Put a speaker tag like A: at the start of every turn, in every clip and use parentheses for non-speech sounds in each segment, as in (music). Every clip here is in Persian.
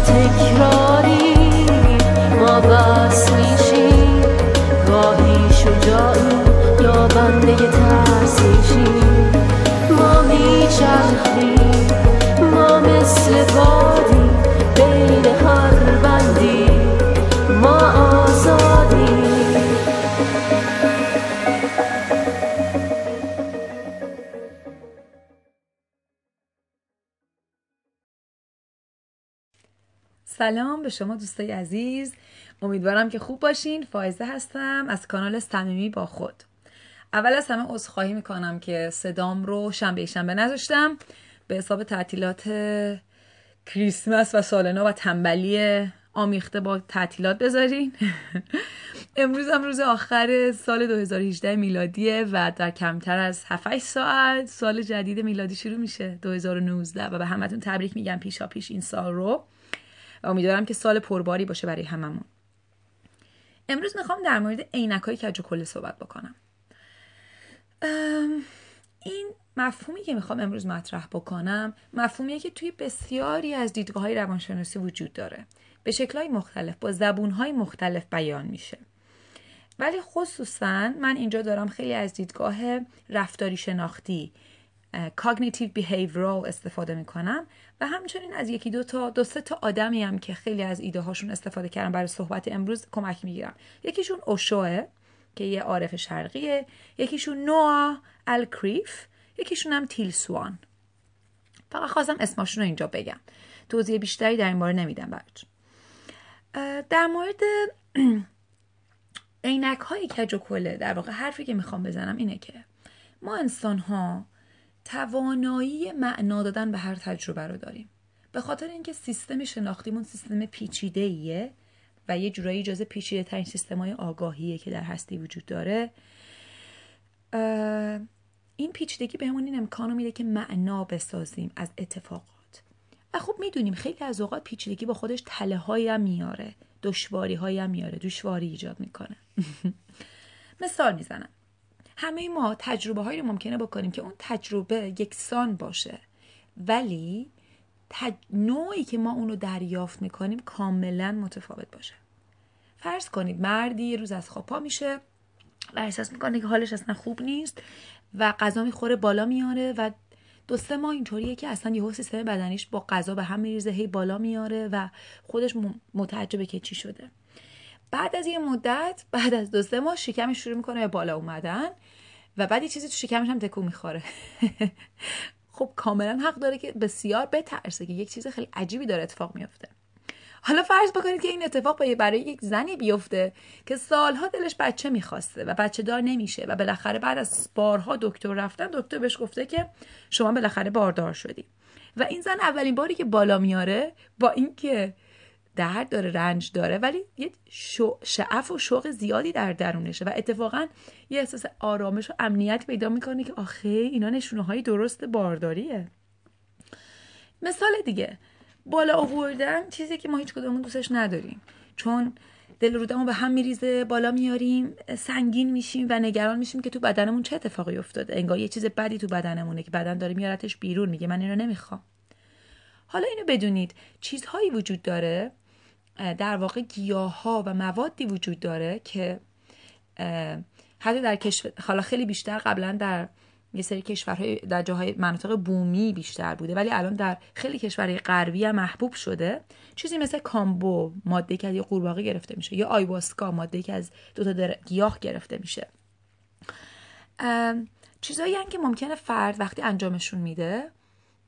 A: ما
B: سلام به شما دوستای عزیز. امیدوارم که خوب باشین. فائزه هستم از کانال صمیمی با خود. اول از همه عذرخواهی می‌کنم که صدام رو شنبه شنبه نذاشتم به حساب تعطیلات کریسمس و سال نو و تنبلی آمیخته با تعطیلات بذارین. (laughs) امروز هم روز آخر سال 2018 میلادیه و در کمتر از 7 ساعت سال جدید میلادی شروع میشه 2019 و به همتون تبریک میگم پیشا پیش این سال رو. امیدوارم که سال پرباری باشه برای هممون. امروز می‌خوام در مورد عینک های کج و کله صحبت بکنم. این مفهومی که می‌خوام امروز مطرح بکنم مفهومیه که توی بسیاری از دیدگاه های روانشناسی وجود داره. به شکلهای مختلف با زبونهای مختلف بیان میشه. ولی خصوصا من اینجا دارم خیلی از دیدگاه رفتاری شناختی cognitive behavioral استفاده می‌کنم و همچنین از یکی دو تا دو سه تا آدمی هم که خیلی از ایده هاشون استفاده کردم برای صحبت امروز کمک می‌گیرم. یکیشون اوشوه که یه عارف شرقیه. یکیشون نوا الکریف. یکیشون هم تیل سوان فقط خواستم اسماشون رو اینجا بگم. توضیح بیشتری در این باره نمیدم براتون. در مورد (clears throat) عینک های کج و کله در واقع حرفی که می‌خوام بزنم اینه که ما انسان ها توانایی معنا دادن به هر تجربه رو داریم. به خاطر اینکه سیستم شناختیمون سیستم پیچیده ایه و یه جورایی اجازه پیچیده ترین سیستم های آگاهیه که در هستی وجود داره این پیچیدگی بهمون این امکانو میده که معنا بسازیم از اتفاقات. و خب می‌دونیم خیلی از اوقات پیچیدگی با خودش تله هایی هم میاره دشواری هایی هم میاره دشواری ایجاد می‌کنه. (laughs) مثال می‌زنم. همه ما تجربه هایی رو ممکنه بکنیم که اون تجربه یکسان باشه. ولی تج... نوعی که ما اونو دریافت می‌کنیم کاملا متفاوت باشه. فرض کنید مردی یه روز از خواب پا میشه و احساس می‌کنه که حالش اصلا خوب نیست و غذا می‌خوره بالا میاره و دو سه ماه اینطوریه که اصلا یهو سیستم بدنیش با غذا به هم میریزه هی بالا میاره و خودش متعجبه که چی شده. بعد از یه مدت بعد از دو سه ماه شکمش شروع می‌کنه به بالا اومدن. و بعد یه چیزی تو شکمش هم تکون می‌خوره. (laughs) خب کاملا حق داره که بسیار بترسه که یک چیز خیلی عجیبی داره اتفاق میفته حالا فرض بکنید که این اتفاق برای یک زنی بیفته که سالها دلش بچه می‌خواسته و بچه دار نمیشه و بالاخره بعد از بارها دکتر رفتن دکتر بهش گفته که شما بالاخره باردار شدی. و این زن اولین باری که بالا میاره با اینکه درد داره رنج داره ولی یه شعف و شوق زیادی در درونشه و اتفاقا یه احساس آرامش و امنیت پیدا می‌کنه که آخه اینا نشونه های درست بارداریه. مثال دیگه بالا آوردن چیزی که ما هیچ کدومون دوستش نداریم. چون دل رودمون به هم میریزه بالا میاریم سنگین میشیم و نگران میشیم که تو بدنمون چه اتفاقی افتاده. انگار یه چیز بدی تو بدنمونه که بدن داره میارتش بیرون میگه من اینو نمی‌خوام. حالا اینو بدونید چیزهایی وجود داره در واقع گیاه ها و موادی وجود داره که حتی در کشور حالا خیلی بیشتر قبلا در یه سری کشورهای در جاهای مناطق بومی بیشتر بوده ولی الان در خیلی کشورهای غربی هم محبوب شده. چیزی مثل کامبو ماده که از یه قورباغه گرفته میشه یا آیواسکا ماده که از دو تا در... گیاه گرفته میشه. چیزایی که ممکنه فرد وقتی انجامشون میده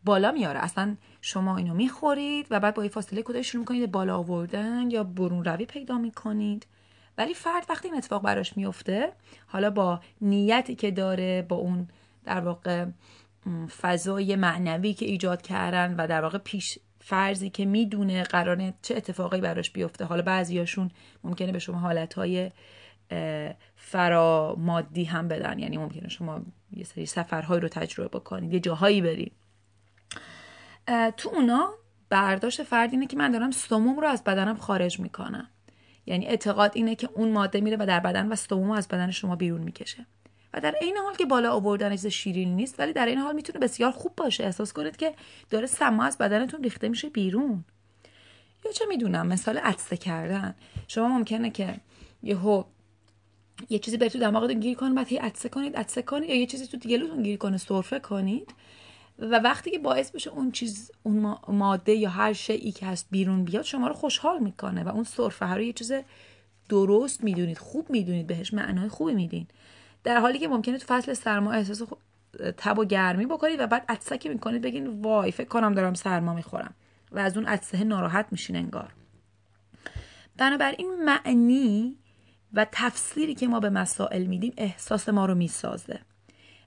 B: بالا میاره. اصلا شما اینو می‌خورید و بعد با یه فاصله کوتاهی شروع می‌کنید بالا آوردن یا برون روی پیدا می‌کنید. ولی فرد وقتی این اتفاق براش میفته حالا با نیتی که داره با اون در واقع فضای معنوی که ایجاد کردن و در واقع پیش فرضی که می‌دونه قراره چه اتفاقی براش بیفته. حالا بعضیاشون ممکنه به شما حالتهای فرامادی هم بدن. یعنی ممکنه شما یه سری سفرهایی رو تجربه بکنید یه جاهایی برید. تو اونا برداشت فرد اینه که من دارم سموم رو از بدنم خارج می‌کنم. یعنی اعتقاد اینه که اون ماده میره و در بدن و سموم از بدن شما بیرون می‌کشه. و در این حال که بالا آوردن چیز شیرین نیست ولی در این حال می‌تونه بسیار خوب باشه. احساس کنید که داره سما از بدنتون ریخته میشه بیرون. یا چه می‌دونم مثال عطسه کردن. شما ممکنه که یهو یه چیزی به تو دماغتون گیر کنه بعد هی عطسه کنید عطسه کنید یا یه چیزی تو گلوتون گیر کنه سرفه کنید. و وقتی که باعث بشه اون چیز اون ماده یا هر شیئی که هست بیرون بیاد شما رو خوشحال می‌کنه و اون سرفه رو یه چیز درست می‌دونید خوب می‌دونید بهش معنای خوبی میدین. در حالی که ممکنه تو فصل سرما احساس تب و گرمی بکنید و بعد عطسه که می‌کنید بگین وای فکر کنم دارم سرما می‌خورم و از اون عطسه ناراحت میشین انگار. بنابراین معنی و تفسیری که ما به مسائل میدیم احساس ما رو می‌سازه.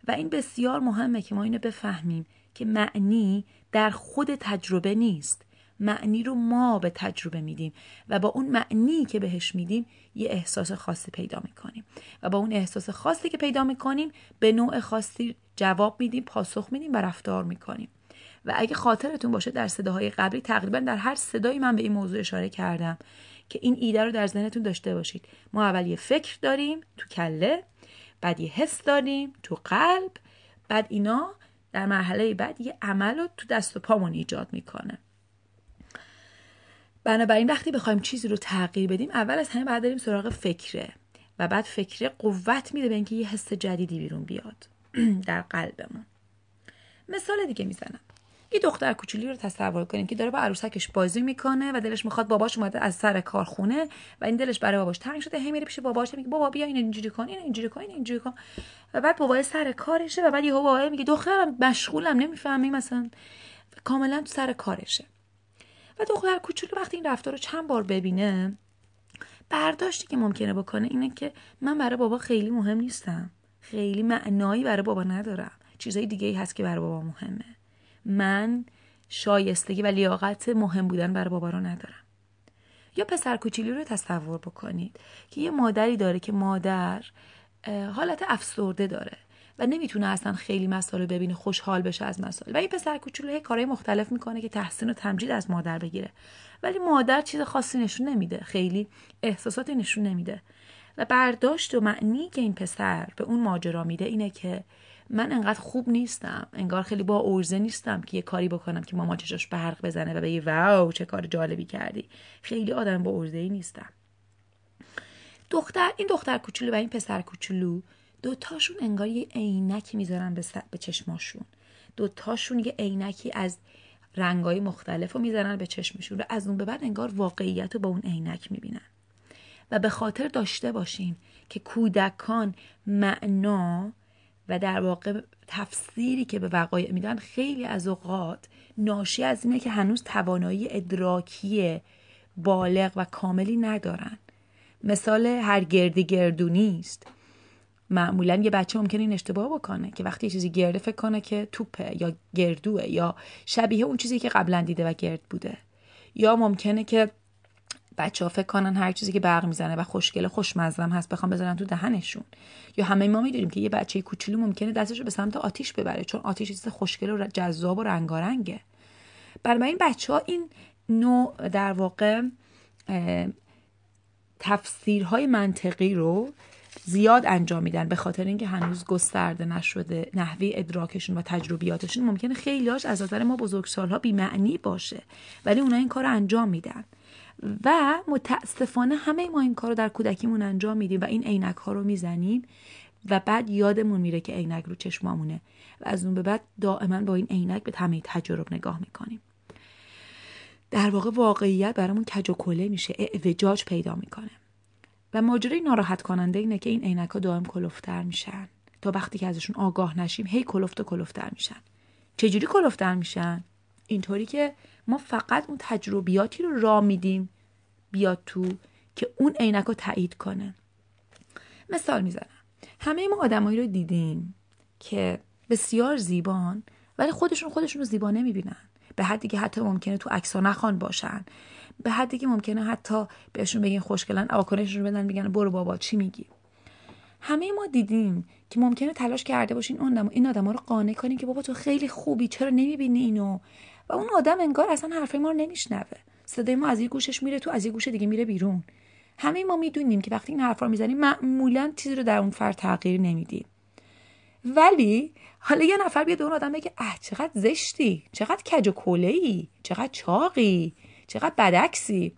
B: و این بسیار مهمه که ما اینو بفهمیم که معنی در خود تجربه نیست. معنی رو ما به تجربه میدیم و با اون معنی که بهش میدیم یه احساس خاصی پیدا می‌کنیم. و با اون احساس خاصی که پیدا می‌کنیم به نوع خاصی جواب میدیم پاسخ میدیم و رفتار می‌کنیم. و اگه خاطرتون باشه در صداهای قبلی تقریبا در هر صدایی من به این موضوع اشاره کردم که این ایده رو در ذهنتون داشته باشید. ما اول یه فکر داریم تو کله بعد یه حس داریم تو قلب بعد اینا در مرحله بعد یه عمل رو تو دست و پامون ایجاد می‌کنه. بنابراین وقتی بخوایم چیزی رو تغییر بدیم اول از همه بعد داریم سراغ فکره و بعد فکره قوت میده به اینکه یه حس جدیدی بیرون بیاد (clears throat) در قلبمون. مثال دیگه می‌زنم. یه دختر کوچولی رو تصور کنیم که داره با عروسکش بازی می‌کنه و دلش می‌خواد باباش اومده از سر کارخونه و این دلش برای باباش تنگ شده هی میره پیش باباش میگه بابا بیا این اینجوری کن این اینجوری کن این اینجوری کن. و بعد بابا سر کارشه و بعد یهو بابا میگه دخترم مشغولم نمی‌فهمی مثلا. کاملا تو سر کارشه. و دختر کوچولو وقتی این رفتار رو چند بار ببینه برداشتی که ممکنه بکنه اینه که من برای بابا خیلی مهم نیستم. خیلی معنایی برای بابا ندارم. چیزای دیگه ای هست که برای بابا مهمه. من شایستگی و لیاقت مهم بودن برای بابا رو ندارم. یا پسر کوچیلی رو تصور بکنید که یه مادری داره که مادر حالت افسرده داره و نمی‌تونه اصلا خیلی مسائل ببینه خوشحال بشه از مسائل. و این پسر کوچولو کارهای مختلف می‌کنه که تحسین و تمجید از مادر بگیره. ولی مادر چیز خاصی نشون نمیده خیلی احساساتی نشون نمیده. و برداشت و معنی که این پسر به اون ماجرا میده اینه که من انقدر خوب نیستم. انگار خیلی با ارزه نیستم که یه کاری بکنم که ماما چشاش برق بزنه و بگه واو چه کار جالبی کردی. خیلی آدم با ارزه ای نیستم. دختر این دختر کوچولو و این پسر کوچولو دوتاشون انگار یه عینکی می‌ذارن به, به چشماشون. دوتاشون یه عینکی از رنگای مختلف رو به چشمشون و از اون به بعد انگار واقعیت رو با اون عینک می‌بینن. و به خاطر داشته باشیم که کودکان معنا و در واقع تفسیری که به وقایع میدن خیلی از اوقات ناشی از اینه که هنوز توانایی ادراکی بالغ و کاملی ندارن. مثال هر گردی گردو نیست. معمولا یه بچه ممکنه این اشتباه بکنه که وقتی یه چیزی گرده فکر کنه که توپه یا گردوه یا شبیه اون چیزی که قبلا دیده و گرد بوده. یا ممکنه که بچه ها فکر کنن هر چیزی که برق می‌زنه و خوشگله خوشمزم هست بخوام بزنن تو دهنشون. یا همه ما می‌دونیم که یه بچه کوچولو ممکنه دستش رو به سمت آتیش ببره چون آتیش چیز خوشگل و جذاب و رنگارنگه. این بچه ها این نوع در واقع تفسیرهای منطقی رو زیاد انجام میدن به خاطر اینکه هنوز گسترده نشده نحوه ادراکشون و تجربیاتشون. ممکنه خیلیاش از نظر ما بزرگسالها بیمعنی باشه ولی اونا این کار انجام میدن. و متاسفانه همه ما این کار رو در کودکیمون انجام میدیم و این عینک ها رو می‌زنیم و بعد یادمون میره که عینک رو چشمامونه و از اون به بعد دائما با این عینک به همه تجرب نگاه می‌کنیم. در واقع واقعیت برامون کج و کله میشه اعوجاج پیدا می‌کنه. و ماجرای ناراحت کننده اینه که این عینک ها دائم کلفتر میشن. تا وقتی که ازشون آگاه نشیم هی کلفت و کلفتر میشن. چجوری کلفتر میشن؟ اینطوری که ما فقط اون تجربیاتی رو را میدیم بیاد تو که اون عینک رو تایید کنه. مثال می‌زنم. همه ما آدمایی رو دیدیم که بسیار زیبان ولی خودشون خودشون رو زیبا نمی‌بینن. به حدی که حتی ممکنه تو عکس نخوان باشن. به حدی که ممکنه حتی بهشون بگین خوشگلن واکنششون بدن میگن برو بابا چی میگی؟ همه ما دیدیم که ممکنه تلاش کرده باشین اون این آدم رو قانع کنین که بابا تو خیلی خوبی چرا نمی‌بینی اینو؟ و اون آدم انگار اصلا حرف ما رو نمیشنوه. صدای ما از یه گوشش میره تو از یه گوش دیگه میره بیرون. همه ما می‌دونیم که وقتی این حرفا رو می‌زنیم معمولا چیزی رو در اون فرد تغییر نمیدیم. ولی حالا یه نفر بیاد اون آدم بگه اه چقدر زشتی چقدر کج و ای چقدر چاقی چقدر بدکسی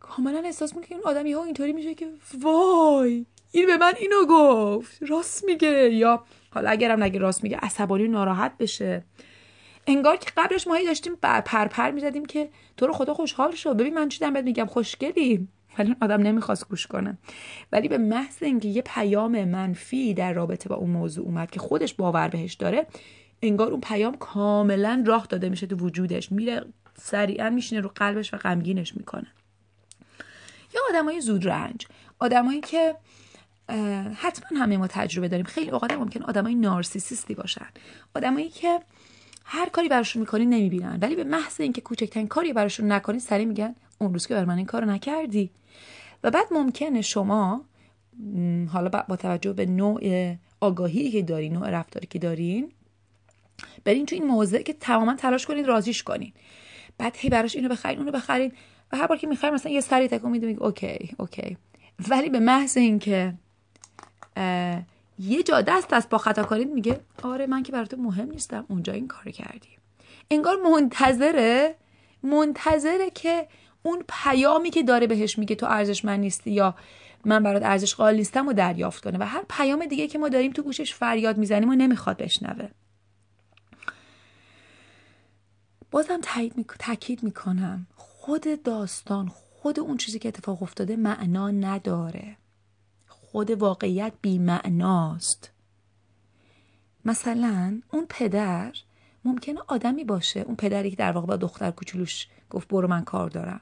B: کاملا احساس می‌کنه اون آدم ها اینطوری میشه که وای این به من اینو گفت راست میگه. یا حالا اگرم نگه راست میگه عصبانی ناراحت بشه. انگار که قبلش ما داشتیم پرپر پر می‌زدیم که تو رو خدا خوشحال شد ببین من چی بهت میگم؟ خوشگلی. ولی آدم نمی‌خواست گوش کنه. ولی به محض اینکه یه پیام منفی در رابطه با اون موضوع اومد که خودش باور بهش داره انگار اون پیام کاملا راه داده میشه تو وجودش. میره سریعا میشینه رو قلبش و غمگینش می‌کنه. یا آدمای زود رنج آدمایی که حتما همه ما تجربه داریم. خیلی اوقات ممکن آدمای نارسیسیستی باشن. آدمایی که هر کاری براشون می‌کنی نمی‌بینن. ولی به محض اینکه کوچکترین کاری براشون نکنی سری میگن اون روز که بر من این کارو نکردی. و بعد ممکنه شما حالا با توجه به نوع آگاهی که دارین نوع رفتاری که دارین برین تو این موضع که تماما تلاش کنید رازیش کنین. بعد هی براش اینو بخرین اونو بخرین و هر بار که می‌خوایم مثلا یه سری تکون میگه اوکی اوکی. ولی به محض اینکه یه جا دست دست با خطا کنید میگه آره من که برای تو مهم نیستم اونجا این کار کردی. انگار منتظره منتظره که اون پیامی که داره بهش میگه تو ارزش من نیستی یا من برات ارزش قائل نیستم و دریافت کنه. و هر پیام دیگه که ما داریم تو گوشش فریاد می‌زنیم و نمی‌خواد بشنوه. بازم تاکید می‌کنم. خود داستان خود اون چیزی که اتفاق افتاده معنا نداره. خود واقعیت بیمعناست. مثلا اون پدر ممکنه آدمی باشه اون پدری که در واقع با دختر کوچولوش گفت برو من کار دارم.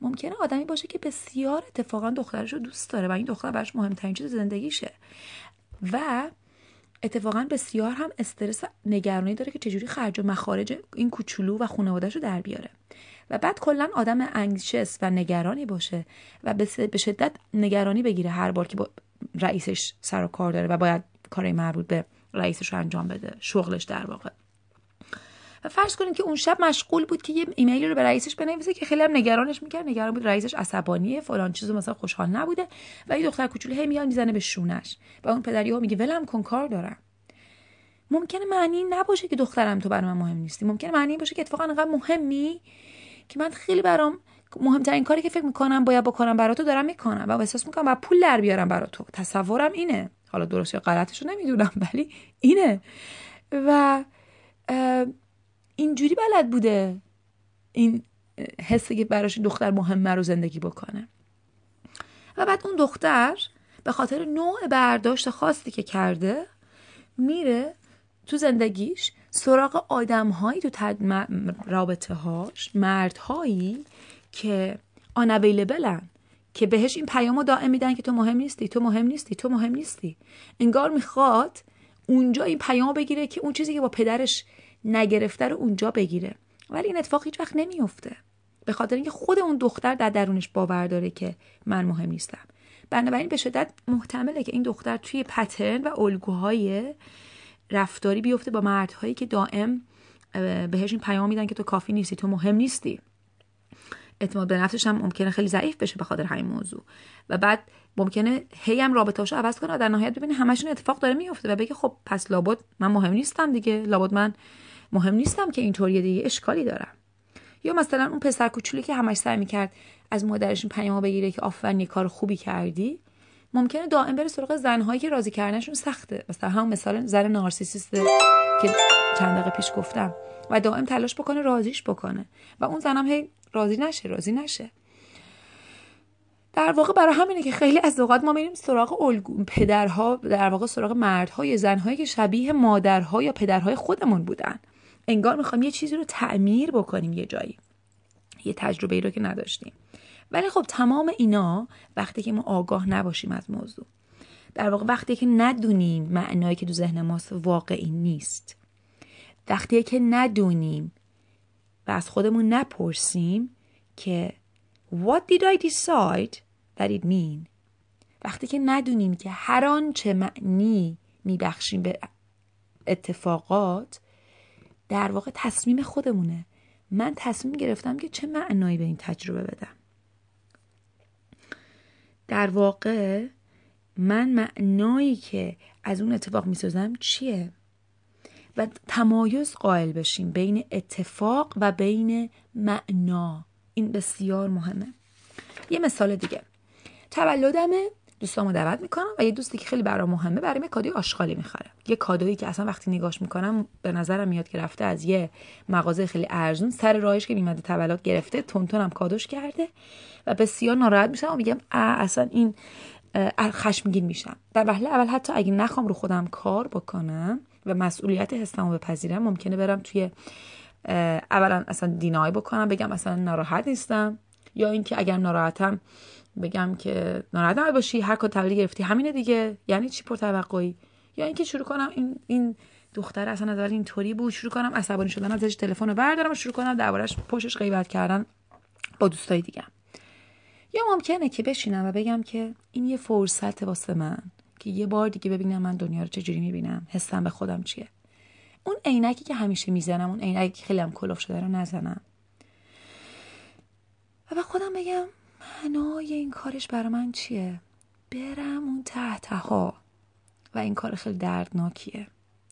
B: ممکنه آدمی باشه که بسیار اتفاقا دخترش رو دوست داره و این دختر براش مهمترین چیز زندگیشه. و اتفاقا بسیار هم استرس نگرانی داره که چجوری خرج و مخارج این کوچولو و خانوادهش رو در بیاره. و بعد کلا آدم انگشس و نگرانی باشه و به شدت نگرانی بگیره هر بار که با رئیسش سر و کار داره و باید کاری مربوط به رئیسش رو انجام بده شغلش در واقع. و فرض کنید که اون شب مشغول بود که یه ایمیلی رو به رئیسش بنویسه که خیلی هم نگرانش می‌کرد نگران بود رئیسش عصبانیه فلان چیزو مثلا خوشحال نبوده و این دختر کوچولو هی میاد می‌زنه به شونش و اون پدری ها میگه ولم کن کار دارم. ممکنه معنی نباشه که دخترم تو برای من مهم نیستی. ممکنه معنی باشه که اتفاقا انقدر مهمی که من خیلی برام مهمترین کاری که فکر می‌کنم باید بکنم برا تو دارم می‌کنم و احساس می‌کنم باید پول در بیارم برا تو. تصورم اینه. حالا درست یا غلطش رو نمی‌دونم ولی اینه. و اینجوری بلد بوده این حسی که براش دختر مهمه رو زندگی بکنه. و بعد اون دختر به خاطر نوع برداشت خاصی که کرده میره تو زندگیش سراغ آدم هایی تو تد... رابطه هاش مردهایی که آن که بهش این پیامو دائم میدن که تو مهم نیستی تو مهم نیستی تو مهم نیستی. انگار می‌خواد اونجا این پیامو بگیره که اون چیزی که با پدرش نگرفته رو اونجا بگیره. ولی این اتفاق هیچ وقت نمیفته به خاطر اینکه خود اون دختر در درونش باور داره که من مهم نیستم. بنابراین به شدت محتمله که این دختر توی پترن و الگوهای رفتاری بیفته با مردهایی که دائم بهش این پیام میدن که تو کافی نیستی تو مهم نیستی. اعتماد به نفسش هم ممکنه خیلی ضعیف بشه به خاطر همین موضوع. و بعد ممکنه هی هم رابطه‌اشو عوض کنه در نهایت ببینه همشون اتفاق داره میفته و بگه خب پس لابد من مهم نیستم دیگه. لابد من مهم نیستم که اینطوری دیگه. اشکالی دارم یا مثلا اون پسر کوچولی که همش سعی می‌کرد از مادرش این پیامو بگیره که آفرین کار خوبی کردی. ممکنه دائم بره سراغ زنهایی که راضی کردنشون سخته. مثلا هم مثال زن نارسیسیست که چند دقیقه پیش گفتم. و دائم تلاش بکنه راضیش بکنه. و اون زنم هی راضی نشه راضی نشه. در واقع برای همینه که خیلی از اوقات ما میریم سراغ الگو. پدرها در واقع سراغ مردها یا زنهایی که شبیه مادرها یا پدرهای خودمون بودن. انگار می‌خوایم یه چیزی رو تعمیر بکنیم یه جایی. یه تجربه ای رو که نداشتیم. ولی خب تمام اینا وقتی که ما آگاه نباشیم از موضوع. در واقع وقتی که ندونیم معنایی که تو ذهن ماست واقعی نیست. وقتی که ندونیم و از خودمون نپرسیم که What did I decide that it mean? وقتی که ندونیم که هر آنچه معنی میبخشیم به اتفاقات در واقع تصمیم خودمونه. من تصمیم گرفتم که چه معنایی به این تجربه بدم. در واقع من معنایی که از اون اتفاق می‌سازم چیه؟ و تمایز قائل بشیم بین اتفاق و بین معنا. این بسیار مهمه. یه مثال دیگه. تولدمه دوستامو دعوت می‌کنم و یه دوستی که خیلی برام مهمه برای من کادوی آشغالی می‌خره. یه کادویی که اصلا وقتی نگاش می‌کنم به نظرم میاد که رفته از یه مغازه خیلی ارزون سر راهش که میمده تولد گرفته تونتونم کادوش کرده و بسیار ناراحت میشم و میگم اصلا این خشمگین میشم. در وهله اول حتی اگه نخوام رو خودم کار بکنم و مسئولیت حسمو بپذیرم ممکنه برم توی اولا اصلا دینای بکنم بگم اصلا ناراحت نیستم یا اینکه اگر ناراحتم بگم که ناراحت نباشی هر کار تولید گرفتی. همینه دیگه. یعنی چی پرتوقعی؟ یا اینکه شروع کنم این این دختر اصلا از اینطوری بود شروع کنم عصبانی شدن ازش تلفن رو بردارم و شروع کنم دربارش پشتش غیبت کردن با دوستای دیگه. یا ممکنه که بشینم و بگم که این یه فرصت واسه من که یه بار دیگه ببینم من دنیا رو چجوری می‌بینم حسم به خودم چیه. اون عینکی که همیشه می‌زنم اون عینکی که خیلی هم کلوف شده رو نزنم. و به خودم بگم معنای این کارش برای من چیه؟ برم اون تحت ها و این کار خیلی دردناکیه.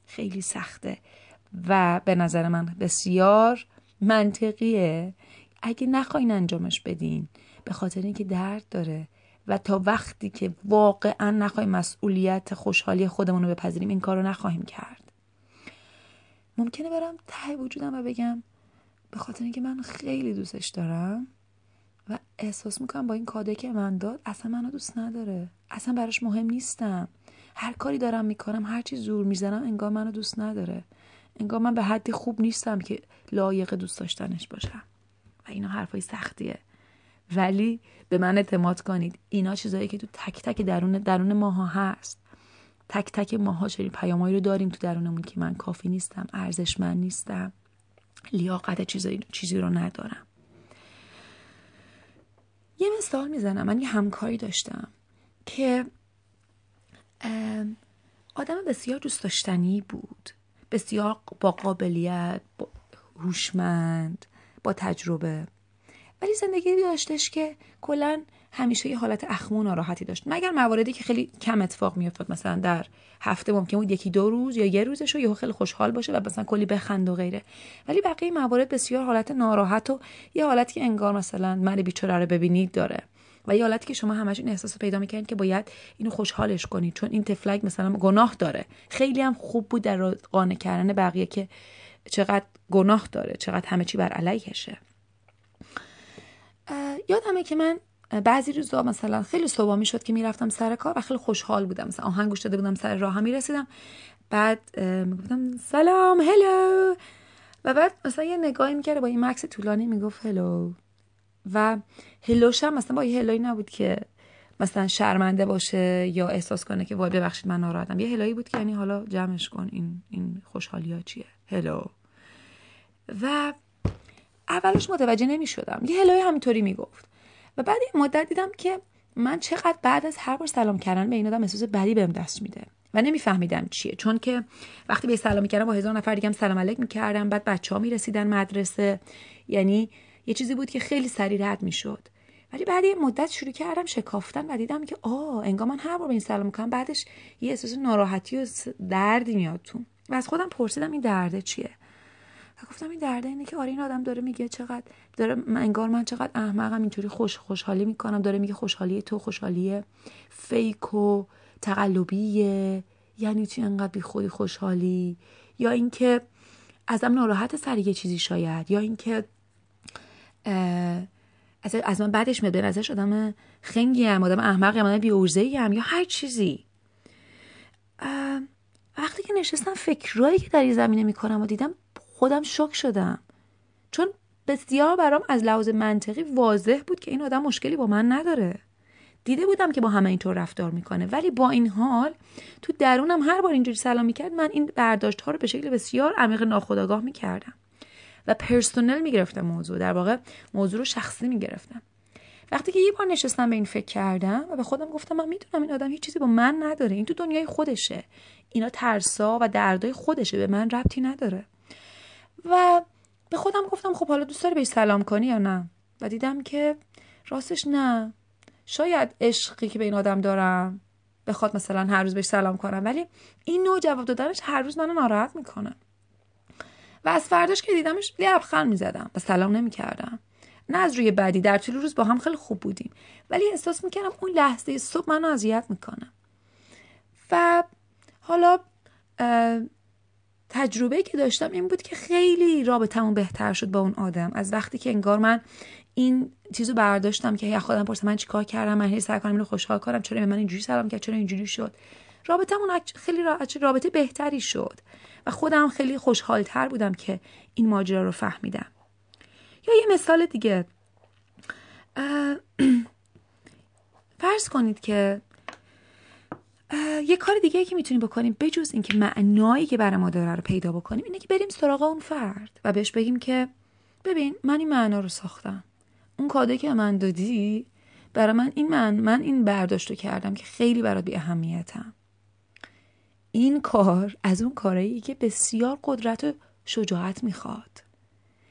B: خیلی سخته. و به نظر من بسیار منطقیه. اگه نخواین انجامش بدین به خاطر اینکه درد داره و تا وقتی که واقعا نخواهیم مسئولیت خوشحالی خودمون رو بپذیریم این کار رو نخواهیم کرد. ممکنه برم ته وجودم و بگم به خاطر اینکه من خیلی دوستش دارم. و احساس می‌کنم با این کاده که من داد اصلا منو دوست نداره. اصلا براش مهم نیستم. هر کاری دارم می‌کنم هر چی زور می‌زنم انگار منو دوست نداره. انگار من به حدی خوب نیستم که لایق دوست داشتنش باشم. و اینا حرفای سختیه. ولی به من اعتماد کنید. اینا چیزایی که تو تک تک درون درون ماها هست. تک تک ماها چنین پیامایی رو داریم تو درونمون که من کافی نیستم ارزشمند نیستم. لیاقت چیزی چیزی رو ندارم. یه مثال می‌زنم. من یه همکاری داشتم که آدم بسیار دوست داشتنی بود. بسیار با قابلیت با هوشمند با تجربه. ولی زندگی داشتش که کلا همیشه یه حالت اخمو ناراحتی داشت. مگر مواردی که خیلی کم اتفاق میافتاد مثلا در هفته ممکن بود یکی دو روز یا یه روزش رو یهو خیلی خوشحال باشه و مثلا کلی بخند و غیره. ولی بقیه موارد بسیار حالت ناراحت و یه حالتی که انگار مثلا من بیچاره رو ببینید داره. و یه حالتی که شما همش این احساس پیدا می‌کنید که باید اینو خوشحالش کنید. چون این تفلک مثلا گناه داره. خیلی هم خوب بود در قانع کردن بقیه که چقدر گناه داره چقدر همه چی بر علیهشه. یادمه که من بعضی روزا مثلا خیلی صبح شد که می‌رفتم سر کار و خیلی خوشحال بودم. مثلا آهنگ گوش داده بودم سر راه می‌رسیدم. بعد می‌گفتم سلام هلو. و بعد مثلا یه نگاهی می‌کرده با این مکس طولانی می‌گفت هلو. و هلوش هم مثلا با یه هلوی نبود که مثلا شرمنده باشه یا احساس کنه که وای ببخشید من ناراحتم. یه هلویی بود که یعنی حالا جمعش کن این این خوشحالی ها چیه؟ هلو. و اولش متوجه نمی شدم یه هلوی همینطوری می‌گفت. و بعد این مدت دیدم که من چقدر بعد از هر بار سلام کردن به این آدم احساس بدی بهم دست میده و نمیفهمیدم چیه. چون که وقتی به سلام می‌کردم با هزار نفر دیگه سلام علیک می‌کردم بعد بچه ها می‌رسیدن مدرسه. یعنی یه چیزی بود که خیلی سریع رد می‌شد. ولی بعد یه مدت شروع کردم شکافتن و دیدم که آه انگار من هر بار به این سلام می‌کنم بعدش یه احساس ناراحتی و دردی میاد تو. و از خودم پرسیدم این درده چیه؟ و گفتم این درده اینه که آره این آدم داره میگه چقدر داره انگار من چقدر احمقم اینطوری خوش خوشحالی می‌کنم. داره میگه خوشحالی تو خوشحالی فیک و تقلبیه. یعنی چی انقدر بی خودی خوشحالی؟ یا اینکه ازم ناراحت سر یه چیزی شاید. یا اینکه از من بعدش میاد ازش آدم خنگی هم آدم احمقی هم آدم بی هم یا هر چیزی. وقتی که نشستم فکرایی که در این زمینه می‌کنم و دیدم خودم شک شدم. چون بسیار برام از لحاظ منطقی واضح بود که این آدم مشکلی با من نداره. دیده بودم که با همه اینطور رفتار می‌کنه. ولی با این حال تو درونم هر بار اینجوری سلام می‌کرد من این برداشت ها رو به شکل بسیار عمیق ناخودآگاه می‌کردم و پرسونل می‌گرفتم موضوع. در واقع موضوع رو شخصی می‌گرفتم. وقتی که یه بار نشستم به این فکر کردم و به خودم گفتم من می‌دونم این آدم هیچ چیزی با من نداره. این تو دنیای خودشه. اینا ترسا و دردای خودشه. به من ربطی نداره. و به خودم گفتم خب حالا دوست داری بهش سلام کنی یا نه؟ و دیدم که راستش نه. شاید عشقی که به این آدم دارم بخواد مثلا هر روز بهش سلام کنم ولی این نوع جواب دادنش هر روز منو ناراحت می‌کنه. و از فرداش که دیدمش لبخند می‌زدم و سلام نمی‌کردم. نه از روی بعدی در طول روز با هم خیلی خوب بودیم. ولی احساس می‌کردم اون لحظه صبح منو اذیت می‌کنه. و حالا تجربه که داشتم این بود که خیلی رابطمون بهتر شد با اون آدم. از وقتی که انگار من این چیزو برداشتم که خودم پرسم من چیکار کردم من هی سعی کنم اینو خوشحال کنم چرا به من اینجوری سلام کرد چرا اینجوری شد. رابطمون خیلی رابطه بهتری شد و خودم خیلی خوشحالتر بودم که این ماجرا رو فهمیدم. یا یه مثال دیگه. (clears throat) فرض کنید که یه کار دیگه که می‌تونیم بکنیم بجز اینکه معنایی که برای ما داره رو پیدا بکنیم اینه که بریم سراغ اون فرد و بهش بگیم که ببین من این معنا رو ساختم. اون کاده که من دادی برای من این من من این برداشت رو کردم که خیلی برات بی اهمیتم. این کار از اون کارهایی که بسیار قدرت و شجاعت می‌خواد.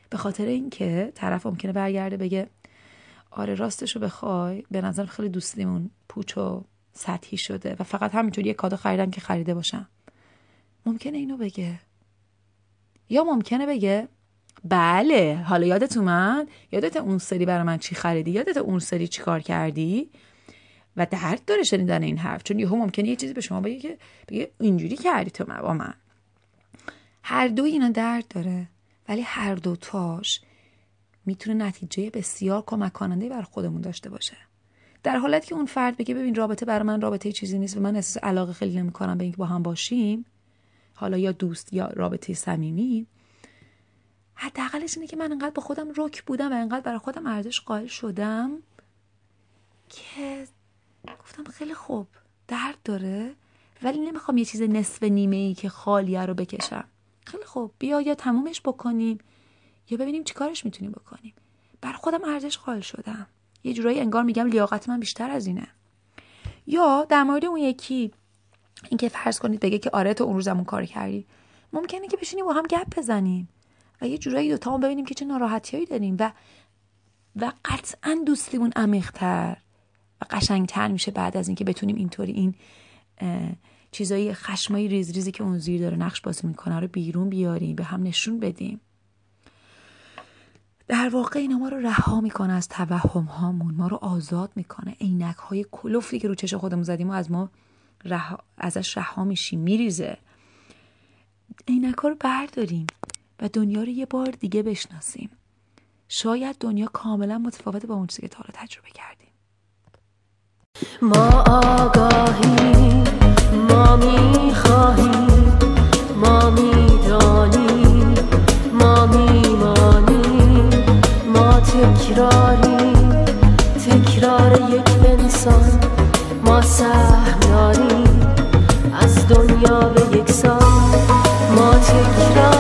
B: به خاطر اینکه طرف ممکنه برگرده بگه آره راستش رو بخوای به نظر خیلی دوستیمون پوچ و سطحی شده و فقط همینطوری یه کادو خریدم که خریده باشم. ممکنه اینو بگه. یا ممکنه بگه بله حالا یادت اومد؟ یادت اون سری برای من چی خریدی؟ یادت اون سری چی کار کردی؟ و درد داره شنیدن این حرف چون یهو ممکنه یه چیزی به شما بگه که بگه اینجوری کردی تو با من. هر دو اینا درد داره ولی هر دوتاش می‌تونه نتیجه بسیار کمک کننده بر خودمون داشته باشه. در حالتی که اون فرد بگه ببین رابطه برای من رابطه چیزی نیست و من احساس علاقه خیلی نمی‌کنم به اینکه با هم باشیم حالا یا دوست یا رابطه صمیمی حداقلش اینه که من انقدر با خودم رک بودم و انقدر برای خودم ارزش قائل شدم که گفتم خیلی خوب درد داره ولی نمی‌خوام یه چیز نصف نیمه ای که خالیه رو بکشم. خیلی خوب بیا یا تمومش بکنیم یا ببینیم چیکارش می‌تونیم بکنیم. برای خودم ارزش قائل شدم. یه جورایی انگار میگم لیاقت من بیشتر از اینه. یا در مورد اون یکی اینکه فرض کنید بگه که آره تو اون روزمون کار کردی. ممکنه که بشینیم با هم گپ بزنیم و یه جورایی دوتا هم ببینیم که چه ناراحتیایی داریم و و قطعا دوستیمون عمیقتر و قشنگتر میشه بعد از اینکه بتونیم اینطوری این چیزایی خشمایی ریز ریزی که اون زیر داره نقش بازی می‌کنه رو بیرون بیاریم به هم نشون بدیم. در واقع اینا ما رو رها می‌کنه از توهم هامون ما رو آزاد می‌کنه. عینک های کلوفی که رو چش خودمون زدیم و از ما رها، ازش رها میشیم میریزه. عینک ها رو برداریم و دنیا رو یه بار دیگه بشناسیم. شاید دنیا کاملا متفاوت با اون چیزی که تا حالا تجربه کردیم.
A: ما آگاهی ما می‌خواهیم ما می‌دانیم یک انسان ما سهم داریم از دنیا به یک سان ما تکراری